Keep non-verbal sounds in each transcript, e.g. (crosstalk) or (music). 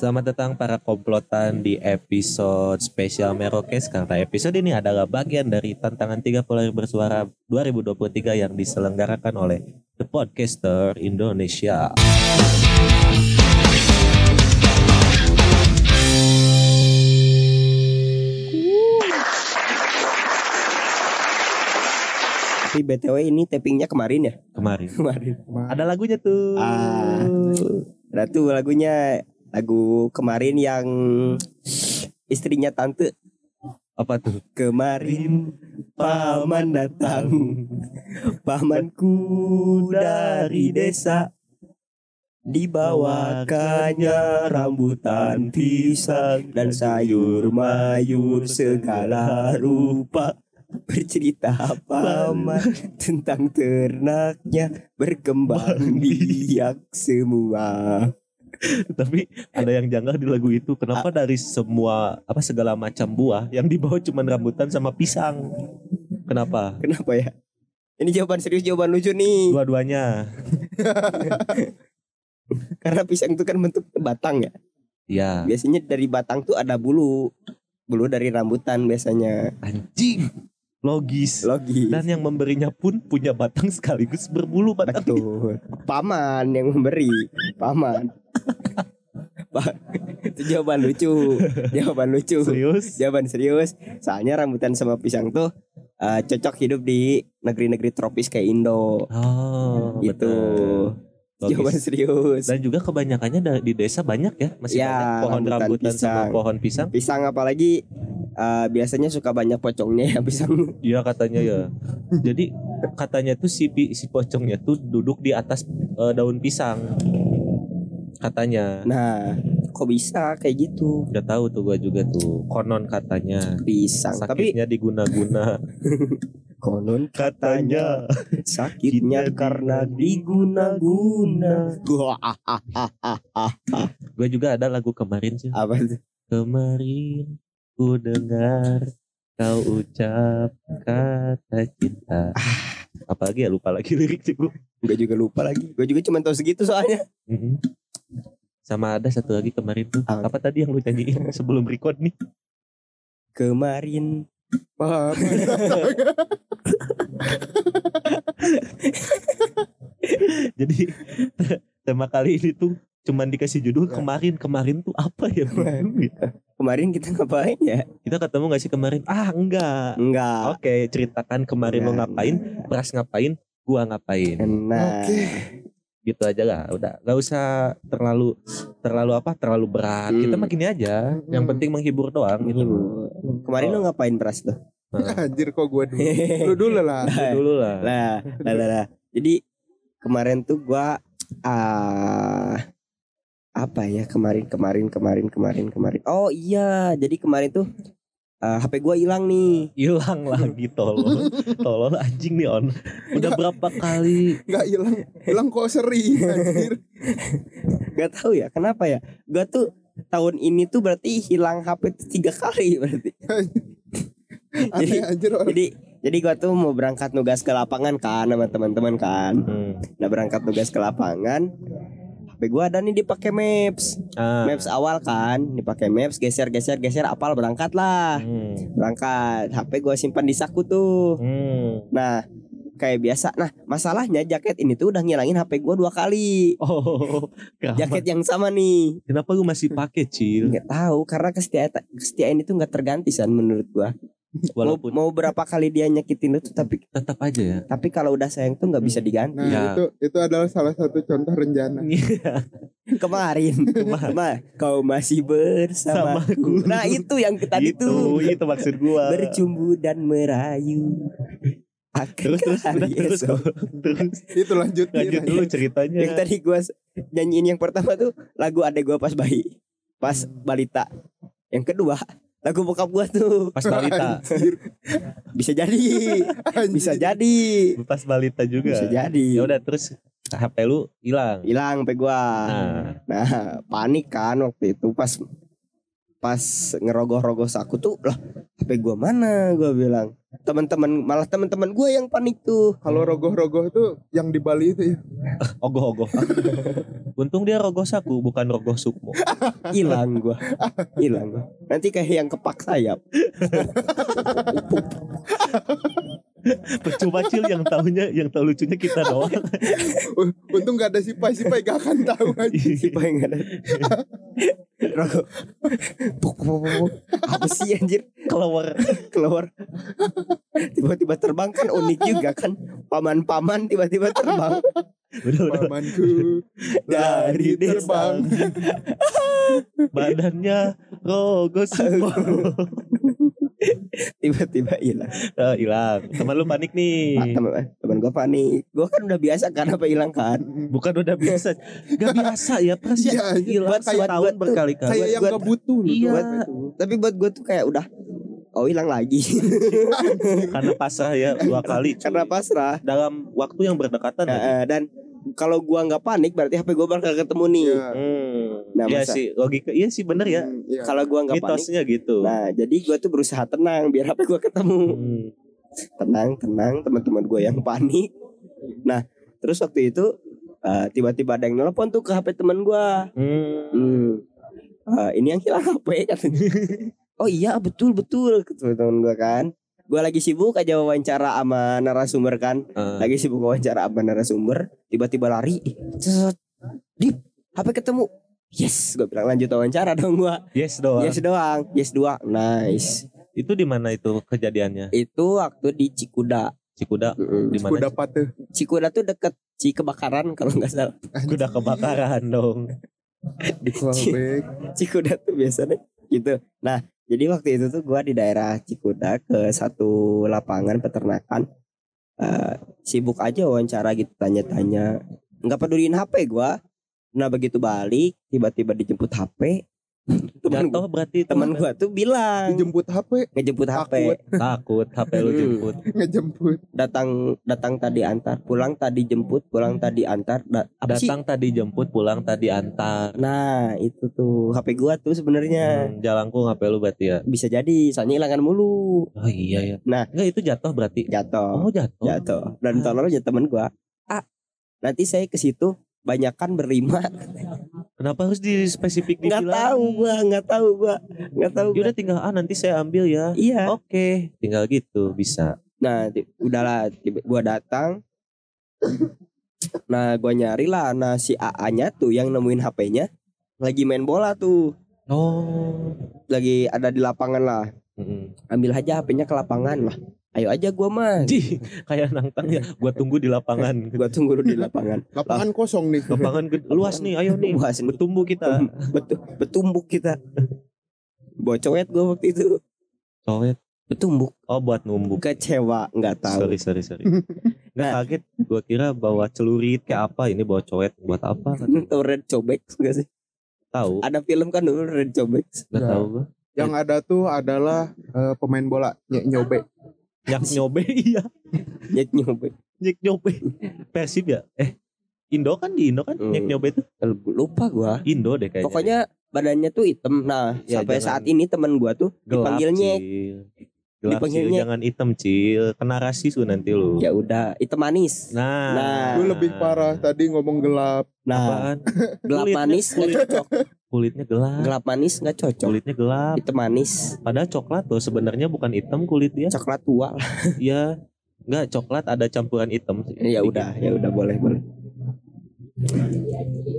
Selamat datang para komplotan di episode spesial Merokes karena episode ini adalah bagian dari tantangan 30 hari bersuara 2023 yang diselenggarakan oleh The Podcaster Indonesia. Tapi BTW ini tappingnya kemarin ya? Kemarin Kemarin. ada lagunya tuh. Ah. Ada tuh lagunya lagu kemarin yang istrinya tante. Apa tuh? kemarin paman datang. Pamanku dari desa. Dibawakannya rambutan pisang dan sayur mayur segala rupa. Bercerita paman tentang ternaknya berkembang biak semua (laughs) Tapi ada yang janggal di lagu itu. Kenapa dari semua apa segala macam buah yang dibawa cuma rambutan sama pisang? Kenapa? kenapa ya ini jawaban serius jawaban lucu nih Dua-duanya. (laughs) karena pisang itu kan bentuk batang ya Ya, biasanya dari batang tuh ada bulu bulu dari rambutan biasanya anjing. Logis. logis Dan yang memberinya pun punya batang sekaligus berbulu batang. betul (laughs) paman yang memberi paman (laughs) itu jawaban lucu jawaban lucu Serius? jawaban serius soalnya rambutan sama pisang tuh eh, cocok hidup di negeri-negeri tropis kayak Indo Oh, gitu betul. jawaban serius Dan juga kebanyakannya di desa banyak ya, masih Ya, banyak pohon rambutan rambutan sama pisang. pohon pisang. pisang apalagi eh, biasanya suka banyak pocongnya ya pisang Iya katanya ya. Jadi katanya tuh si si pocongnya tuh duduk di atas eh, daun pisang. Katanya. nah kok bisa kayak gitu Udah tahu tuh gua juga tuh. Konon katanya. pisang tapi Sakitnya diguna-guna. (laughs) konon katanya. sakitnya karena diguna-guna Gue (laughs) juga ada lagu kemarin sih. apa tuh Kemarin ku dengar kau ucap kata cinta. Apalagi ya lupa lagi (laughs) lirik sih gue. gue juga lupa lagi gue juga cuma tahu segitu soalnya. Sama ada satu lagi kemarin tuh. Apa? Apa tadi yang lu nyanyiin (laughs) sebelum record nih? kemarin Paham. (laughs) Jadi tema kali ini tuh cuman dikasih judul kemarin kemarin tuh apa ya? Gitu. kemarin kita ngapain ya Kita ketemu gak sih kemarin? Ah enggak. enggak Oke ceritakan kemarin lo Enggak, ngapain, Pras ngapain, gua ngapain. nah Oke. Gitu aja lah. Udah gak usah terlalu terlalu apa? Terlalu berat. Kita Hmm. mah gini aja. Yang Hmm. penting menghibur doang gitu. kemarin lo ngapain pras tuh (laughs) Anjir kok gue dulu. (laughs) Lu dulu lah. Itu dulu lah. lah lah lah, lah. jadi kemarin tuh gua ah apa ya kemarin kemarin kemarin kemarin kemarin oh iya jadi kemarin tuh ah, HP gua hilang nih hilang (laughs) lagi tolol tolol anjing nih on udah berapa kali Enggak hilang. Hilang kok sering anjir. Gak tahu ya kenapa ya Gua tuh tahun ini tuh berarti hilang HP tuh tiga kali berarti (laughs) Aneh anjir orang. jadi jadi gua tuh mau berangkat nugas ke lapangan kan sama teman-teman kan hmm. nah berangkat nugas ke lapangan HP gua ada nih dipakai Maps. Ah. Maps awal kan dipakai Maps geser geser geser apal berangkat lah. Hmm. berangkat HP gua simpan di saku tuh. Hmm. nah kayak biasa. Nah masalahnya jaket ini tuh udah ngilangin HP gua dua kali. Oh jaket yang sama nih. Kenapa lu masih pakai cil? Nggak tahu karena kesetiaan kesetiaan itu nggak terganti san menurut gua (laughs) walaupun mau berapa kali dia nyakitin lu tuh tapi tetap aja ya. tapi kalau udah sayang tuh nggak bisa diganti. Nah, Ya. itu itu adalah salah satu contoh rencana. (laughs) kemarin Kemarin. Ma, kau masih bersama Samaku. nah itu yang tadi itu tuh. itu maksud gua. Bercumbu dan merayu. Terus terus Akan udah hari terus esok. terus. Itu lanjutin. lanjut dulu yang ceritanya tadi gua nyanyiin yang pertama tuh lagu adek gua pas bayi pas balita. Yang kedua lagu bokap gua tuh. Pas balita. Anjir. bisa jadi. Anjir. bisa jadi. Pas balita juga. Bisa jadi. Ya udah terus HP lu hilang. Hilang sampai gua. Nah. Nah panik kan waktu itu pas pas ngerogoh-rogoh saku tuh lah HP gua mana? Gua bilang. Teman-teman malah teman-teman gua yang panik tuh. Kalau rogoh-rogoh tuh yang di Bali itu ya. (laughs) Ogoh-ogoh. Untung dia rogoh saku bukan rogoh sukmo. (laughs) hilang gua hilang gua nanti kayak yang kepak sayap (laughs) Percuma cil yang tahunya yang tahu lucunya kita doang. Untung gak ada sipai, sipai gak akan tahu (laughs) aja. si paling ada rogoh puk, puk. apa sih anjir Keluar. keluar tiba-tiba terbang kan unik juga kan paman-paman tiba-tiba terbang Udah udah. Pamanku (laughs) dari terbang. (laughs) Badannya rogoh sukmo. (laughs) tiba-tiba hilang Ah, hilang. Teman lu panik nih. Ah, teman teman gue panik gue kan udah biasa kan apa hilang kan Bukan udah biasa. Gak biasa ya perasaan Iya, hilang Buat- buat- setahun buat tuh berkali-kali. Kayak yang buat- gak butuh loh. Iya. tuh. tapi buat gue tuh kayak udah oh hilang lagi (laughs) Karena pasrah ya dua kali. cuy. karena pasrah dalam waktu yang berdekatan Eh, lagi. eh, dan kalau gua nggak panik berarti HP gua bakal ketemu nih Iya. Hmm. Nah, Iya masa- sih logika iya sih bener ya. Hmm, iya. kalau gua nggak panik Mitosnya gitu. nah jadi gua tuh berusaha tenang biar HP gua ketemu Hmm. tenang tenang teman-teman gue yang panik nah terus waktu itu eh, tiba-tiba ada yang nelpon tuh ke HP teman gue Hmm. hmm. Eh, ini yang hilang HP katanya (laughs) oh iya betul betul kata teman gue kan gue lagi sibuk aja wawancara sama narasumber kan Eh, lagi sibuk wawancara sama narasumber tiba-tiba lari dip HP ketemu yes gue bilang lanjut wawancara dong gue yes doang. yes doang yes doang nice Itu di mana itu kejadiannya? itu waktu di Cikuda Cikuda di mana? dapat tuh. Cikuda tuh deket Cikebakaran kalau nggak salah. Kuda kebakaran dong. Di. Cikuda tuh biasanya gitu. Nah, jadi waktu itu tuh gua di daerah Cikuda ke satu lapangan peternakan. Eh, sibuk aja wawancara gitu tanya-tanya. Nggak peduliin HP gua. Nah, begitu balik tiba-tiba dijemput HP. (laughs) Temen Jatuh berarti teman gua tuh bilang Dijemput HP, ngejemput HP. Takut. takut HP lu Hmm. jemput. (laughs) ngejemput. Datang datang tadi antar, pulang tadi jemput, pulang tadi antar. Da- apa sih? Datang tadi jemput, pulang tadi antar. Nah, itu tuh HP gua tuh sebenarnya. Hmm, jalangkung HP lu berarti ya. bisa jadi soalnya hilangan mulu Oh iya ya. Nah. enggak itu jatuh berarti. jatuh Oh jatuh. jatuh dan tolongnya temen gua ah nanti saya ke situ banyakan berlima (laughs) Kenapa harus di spesifik nggak dibilang? tahu gua nggak tahu gua nggak tahu Ya udah tinggal ah nanti saya ambil ya. iya Oke, tinggal gitu bisa. nah udahlah gua datang nah gua nyari lah nah si AA nya tuh yang nemuin HP-nya lagi main bola tuh Oh. lagi ada di lapangan lah Mm-mm. ambil aja HP-nya ke lapangan lah ayo aja gua mah Ji, (laughs) kayak nantang ya. Gua tunggu di lapangan. (laughs) gua tunggu dulu di lapangan Lapangan kosong nih. Lapangan luas nih, ayo nih. Luas nih. Bertumbuh kita. betul betumbuk kita bocowet gua waktu itu Cowet. betumbuk Oh buat numbuk. kecewa nggak tahu Sorry, sorry, sorry. (laughs) Nggak Nah. kaget. Gua kira bawa celurit kayak apa. Ini bawa cowet. Buat apa? tahu red cobek nggak sih Tahu. ada film kan dulu red cobek Nggak Ya. tahu gua. Yang ada tuh adalah eh, pemain bola Ny- nyobe. Nyak nyobe (laughs) iya. nyek nyobek Nyek nyobe. Persib ya? Eh. Indo kan di Indo kan Hmm. Nyek nyobe itu lupa gua Indo deh kayaknya. pokoknya badannya tuh hitam nah Ya, sampai jangan- saat ini teman gua tuh gelap dipanggil nyek Cil. Gelap Dipanggil Cil, jangan hitam cil. Kena rasis lu nanti lu. ya udah hitam manis Nah. Nah. Lu lebih parah tadi ngomong gelap. nah Apaan? gelap Kulitnya- manis nggak kulit- cocok Kulitnya gelap. gelap manis nggak cocok Kulitnya gelap. hitam manis Padahal coklat tuh sebenarnya bukan hitam kulit dia. coklat tua lah. (laughs) Iya. Enggak, coklat ada campuran hitam sih. ya udah ya udah boleh boleh sampai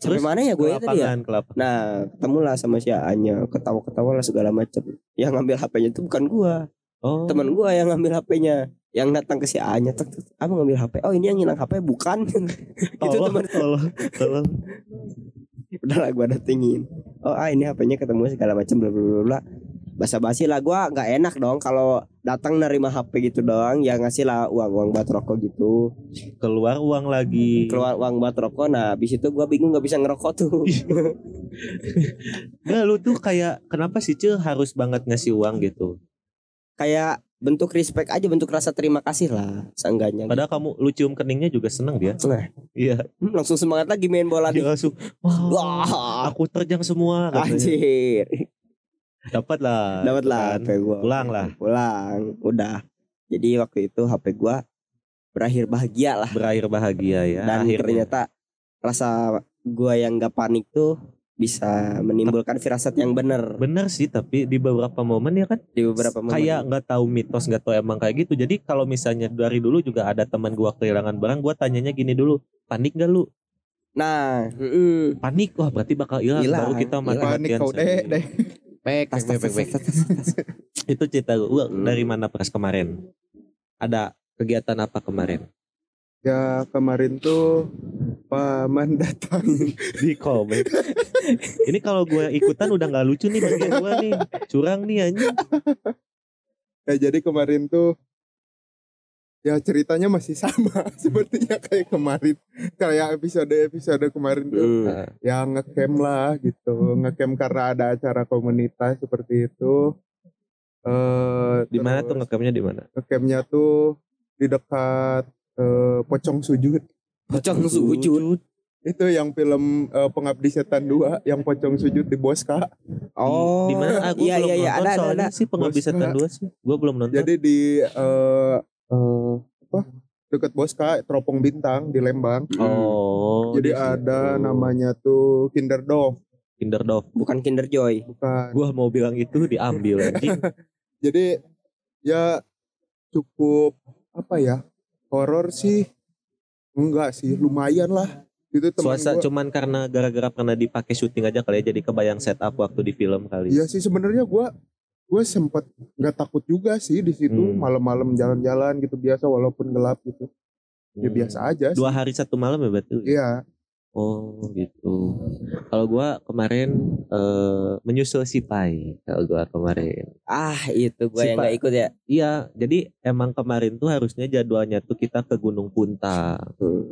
Terus mana ya gue tadi ya. Nah, ketemulah sama si A-nya, ketawa-ketawa lah segala macam. Yang ngambil HP-nya itu bukan gua, Oh. teman gua yang ngambil HP-nya. Yang datang ke si A-nya, "Abang ngambil HP." Oh, ini yang hilang HP bukan. (laughs) itu teman tolong, tolong. (laughs) udahlah gua datengin. Oh, ah ini HP-nya ketemu segala macam bla bla bla, bla. Basa-basi lah gua nggak enak dong kalau datang nerima HP gitu doang, ya ngasih lah uang-uang buat rokok gitu. Keluar uang lagi. Keluar uang buat rokok. Nah, habis itu gua bingung nggak bisa ngerokok tuh. (laughs) Nggak, lu tuh kayak kenapa sih Cil harus banget ngasih uang gitu? Kayak bentuk respect aja, bentuk rasa terima kasih lah, seenggaknya. Padahal kamu lu cium keningnya juga seneng dia. Nah. Iya. Hmm, langsung semangat lagi main bola Dia langsung wah, Wah, aku terjang semua katanya. anjir. Dapat lah. dapat lah kan. HP gua Pulang lah. pulang udah jadi waktu itu HP gua berakhir bahagia lah Berakhir bahagia ya. dan akhirnya. ternyata rasa gua yang gak panik tuh bisa menimbulkan firasat yang benar Bener sih tapi di beberapa momen ya kan di beberapa momen. kayak nggak tahu mitos nggak tahu emang kayak gitu jadi kalau misalnya dari dulu juga ada teman gua kehilangan barang gua tanyanya gini dulu panik gak lu nah mm, panik wah berarti bakal hilang baru kita hilang. mati Panik kau deh, deh. pek tas, pek tas, pek tas, pek tas, tas, tas. itu cerita gua Hmm. dari mana pas kemarin ada kegiatan apa kemarin Ya kemarin tuh paman (laughs) datang. di komen. Ini kalau gua ikutan udah nggak lucu nih bagian gua nih. Curang nih anjing. Ya jadi kemarin tuh ya ceritanya masih sama (laughs) sepertinya kayak kemarin. Kayak episode episode kemarin tuh. Nah, ya ngecamp lah gitu. Ngecamp karena ada acara komunitas seperti itu. Eh di mana tuh ngecampnya di mana? ngecampnya tuh di dekat eh, Pocong Sujud. Pocong sujud. Itu yang film eh, Pengabdi Setan 2 yang Pocong Sujud di Boska oh di mana? Gua iya belum iya iya. nonton ada ada soalnya ada. sih pengabdi Bos, setan dua sih. Gua belum nonton. Jadi di eh eh, apa? Dekat Boska Teropong Bintang di Lembang. Oh jadi di ada namanya tuh Kinder Dog Kinder Dog bukan Kinder Joy. Bukan. Gua mau bilang itu diambil anjing. (laughs) Jadi ya cukup apa ya horor sih enggak sih lumayan lah itu Suasa gua cuman karena gara-gara pernah dipakai syuting aja kali ya jadi kebayang setup waktu di film kali. iya sih sebenarnya gua gue sempet nggak takut juga sih di situ Hmm. malam-malam jalan-jalan gitu biasa walaupun gelap gitu ya Hmm. biasa aja sih. Dua hari satu malam ya berarti. iya Oh gitu. Kalau gua kemarin eh, menyusul si Pai. Kalau gua kemarin. ah itu gua Si yang nggak ikut ya Iya, jadi emang kemarin tuh harusnya jadwalnya tuh kita ke Gunung Puntang.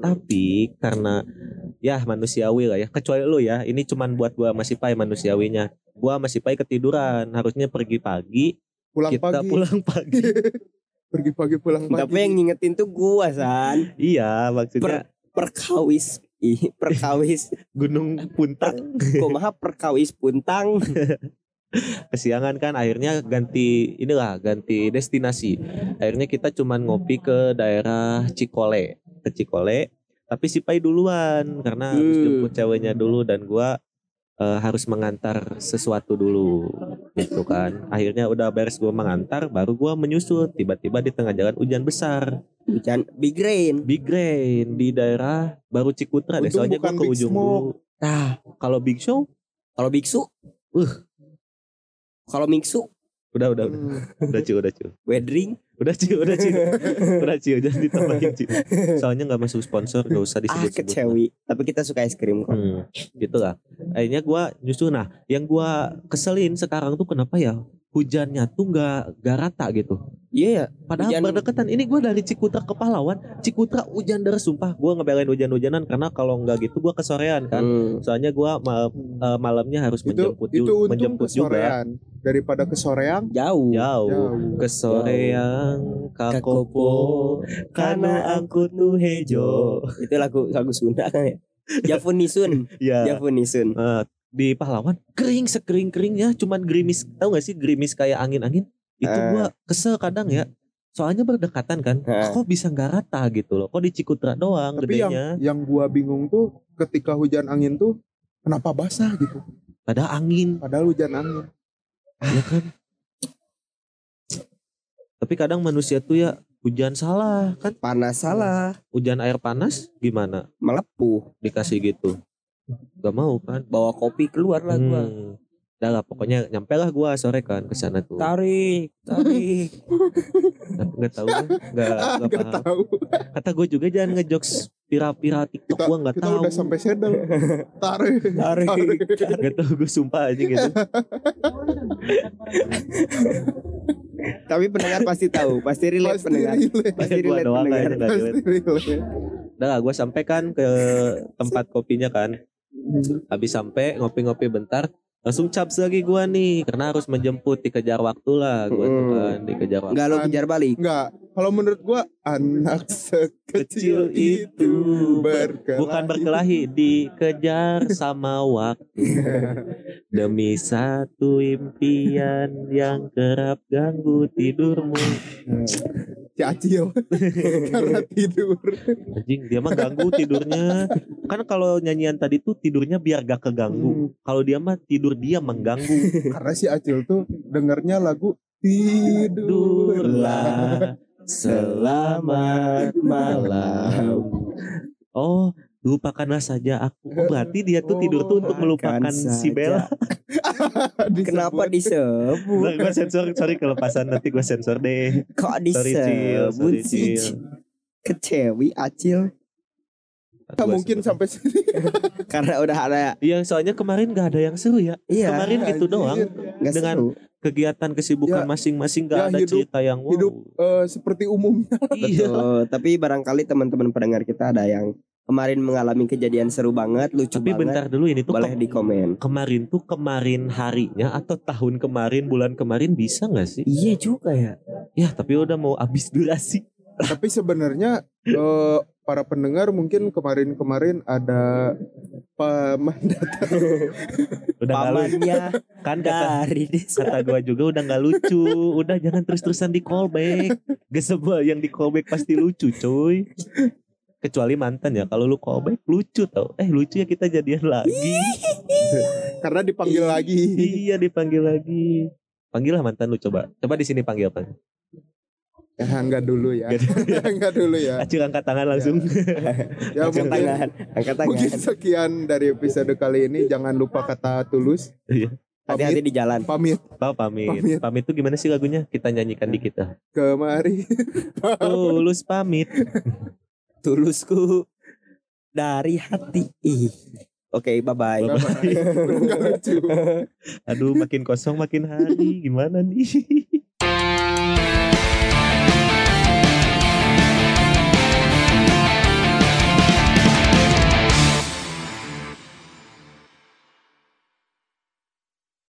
Tapi karena ya manusiawi lah ya. Kecuali lu ya, ini cuman buat gua masih Pai manusiawinya. Gua masih Pai ketiduran, harusnya pergi pagi, pulang kita pagi pulang (laughs) pagi. (laughs) pergi pagi pulang pagi tapi yang ngingetin tuh gua san iya, maksudnya perkawis ih perkawis Gunung Puntang. kumaha perkawis puntang? (laughs) Kesiangan kan akhirnya ganti inilah ganti destinasi. Akhirnya kita cuman ngopi ke daerah Cikole ke Cikole. Tapi si Pai duluan karena harus Hmm. jemput ceweknya dulu dan gua eh, harus mengantar sesuatu dulu gitu kan. Akhirnya udah beres gua mengantar baru gua menyusul. Tiba-tiba di tengah jalan hujan besar. Hujan big rain. Big rain di daerah baru Cikutra deh. Soalnya gua bukan ke Big ujung dulu. Nah kalau Big Show? Kalau biksu Uh. kalau mingsu udah udah udah Hmm. udah cu udah cu wedding Udah Ci, udah Ci. (laughs) udah Ci, jangan ditambahin Ci. Soalnya nggak masuk sponsor, gak usah ah disebut-sebut. kecewi tapi kita suka es krim kok Hmm, gitu lah. Akhirnya gua nyusul. Nah, yang gua keselin sekarang tuh kenapa ya? Hujannya tuh nggak nggak rata gitu. iya ya Padahal Hujan- berdekatan. Ini gua dari Cikutra ke Pahlawan, Cikutra hujan deras sumpah. Gua ngebelain hujan-hujanan karena kalau nggak gitu gua kesorean kan. Hmm. Soalnya gua ma- eh, malamnya harus itu menjemput itu juga, untung menjemput juga. kesorean daripada kesorean jauh Jauh. jauh Kesorean kakopo karena angkut nu hejo. itu lagu lagu Sunda kan ya (laughs) Javunisun Ya. Javunisun Eh, di pahlawan kering sekering keringnya cuman gerimis tahu gak sih gerimis kayak angin angin itu Eh. gua kesel kadang ya. Soalnya berdekatan kan Eh. kok bisa nggak rata gitu loh? Kok di Cikutra doang tapi yang gedenya? yang gua bingung tuh ketika hujan angin tuh kenapa basah gitu? Pada angin. Padahal hujan angin. Ya kan? Tapi kadang manusia tuh ya hujan salah kan? Panas salah. Hujan air panas gimana? Melepuh. Dikasih gitu gak mau kan bawa kopi keluar lah gua Hmm. Udah lah pokoknya nyampe lah gua sore kan ke sana tuh. tarik tarik Tapi nggak tahu (laughs) nggak nggak nggak tahu Kata gue juga jangan ngejokes pira-pira TikTok kita gua nggak kita tahu. udah sampai sedel tarik tarik Nggak tahu gue sumpah aja gitu. tapi pendengar pasti tahu pasti relate pasti pendengar relate pasti Gua relate pendengar pasti relate. relate Udah lah gue sampai kan ke tempat kopinya kan. (laughs) Habis sampai ngopi-ngopi bentar. Langsung caps lagi gua nih karena harus menjemput dikejar waktu lah gua tuh Mm. kan dikejar waktu. Enggak lo kejar balik. Enggak. Kalau menurut gua anak (laughs) sekecil itu berkelahi. bukan berkelahi dikejar sama waktu (laughs) demi satu impian yang kerap ganggu tidurmu Si Acil (laughs) karena tidur. anjing dia mah ganggu tidurnya kan kalau nyanyian tadi tuh tidurnya biar gak keganggu kalau dia mah tidur dia mengganggu (laughs) Karena si Acil tuh dengernya lagu. Tidurlah selamat malam. Oh, lupakanlah saja aku. Oh, berarti dia tuh tidur tuh untuk melupakan Lupakan si saja. Bella. (laughs) Kenapa Disebut. disebut? Nah, gue sensor, sorry kelepasan nanti gue sensor deh. Kok Sorry Cil, disebut sorry? Cil. Kecewi acil Nggak mungkin sampai sini. (laughs) karena udah ada Iya, soalnya kemarin gak ada yang seru ya. iya Kemarin gitu Anjir. doang. dengan seru. Kegiatan kesibukan Ya, masing-masing ya, gak ada hidup- cerita yang wow. hidup eh, seperti umumnya. Iya. Betul. Tapi barangkali teman-teman pendengar kita ada yang kemarin mengalami kejadian seru banget, lucu Tapi banget. bentar dulu ini tuh Boleh ke- di komen. kemarin tuh kemarin harinya atau tahun kemarin bulan kemarin bisa nggak sih? Iya juga ya. Ya tapi udah mau habis durasi. Tapi sebenarnya eh, para pendengar mungkin kemarin-kemarin ada pemandat (laughs) Udah Pamannya (laughs) kan kata dari desa. kata gua juga udah nggak lucu. Udah jangan terus-terusan di callback. Gak semua yang di callback pasti lucu, cuy. Kecuali mantan ya. Kalau lu callback lucu tau. Eh lucu ya kita jadian lagi. (laughs) karena dipanggil lagi. iya dipanggil lagi. Panggil lah mantan lu coba. Coba di sini panggil apa? Ya, enggak dulu ya. Nggak (laughs) enggak dulu ya. Acil angkat tangan langsung. Ya (laughs) Angkat mungkin tangan, angkat tangan. mungkin sekian dari episode kali ini. Jangan lupa kata tulus. Iya. Hati-hati di jalan. Pamit Apa pamit? Pamit. Pamit tuh gimana sih lagunya? Kita nyanyikan dikit ah. kemari. Tulus pamit tulusku dari hati. ih Oke, okay, bye bye. bye, -bye. Aduh, makin kosong makin hari. Gimana nih?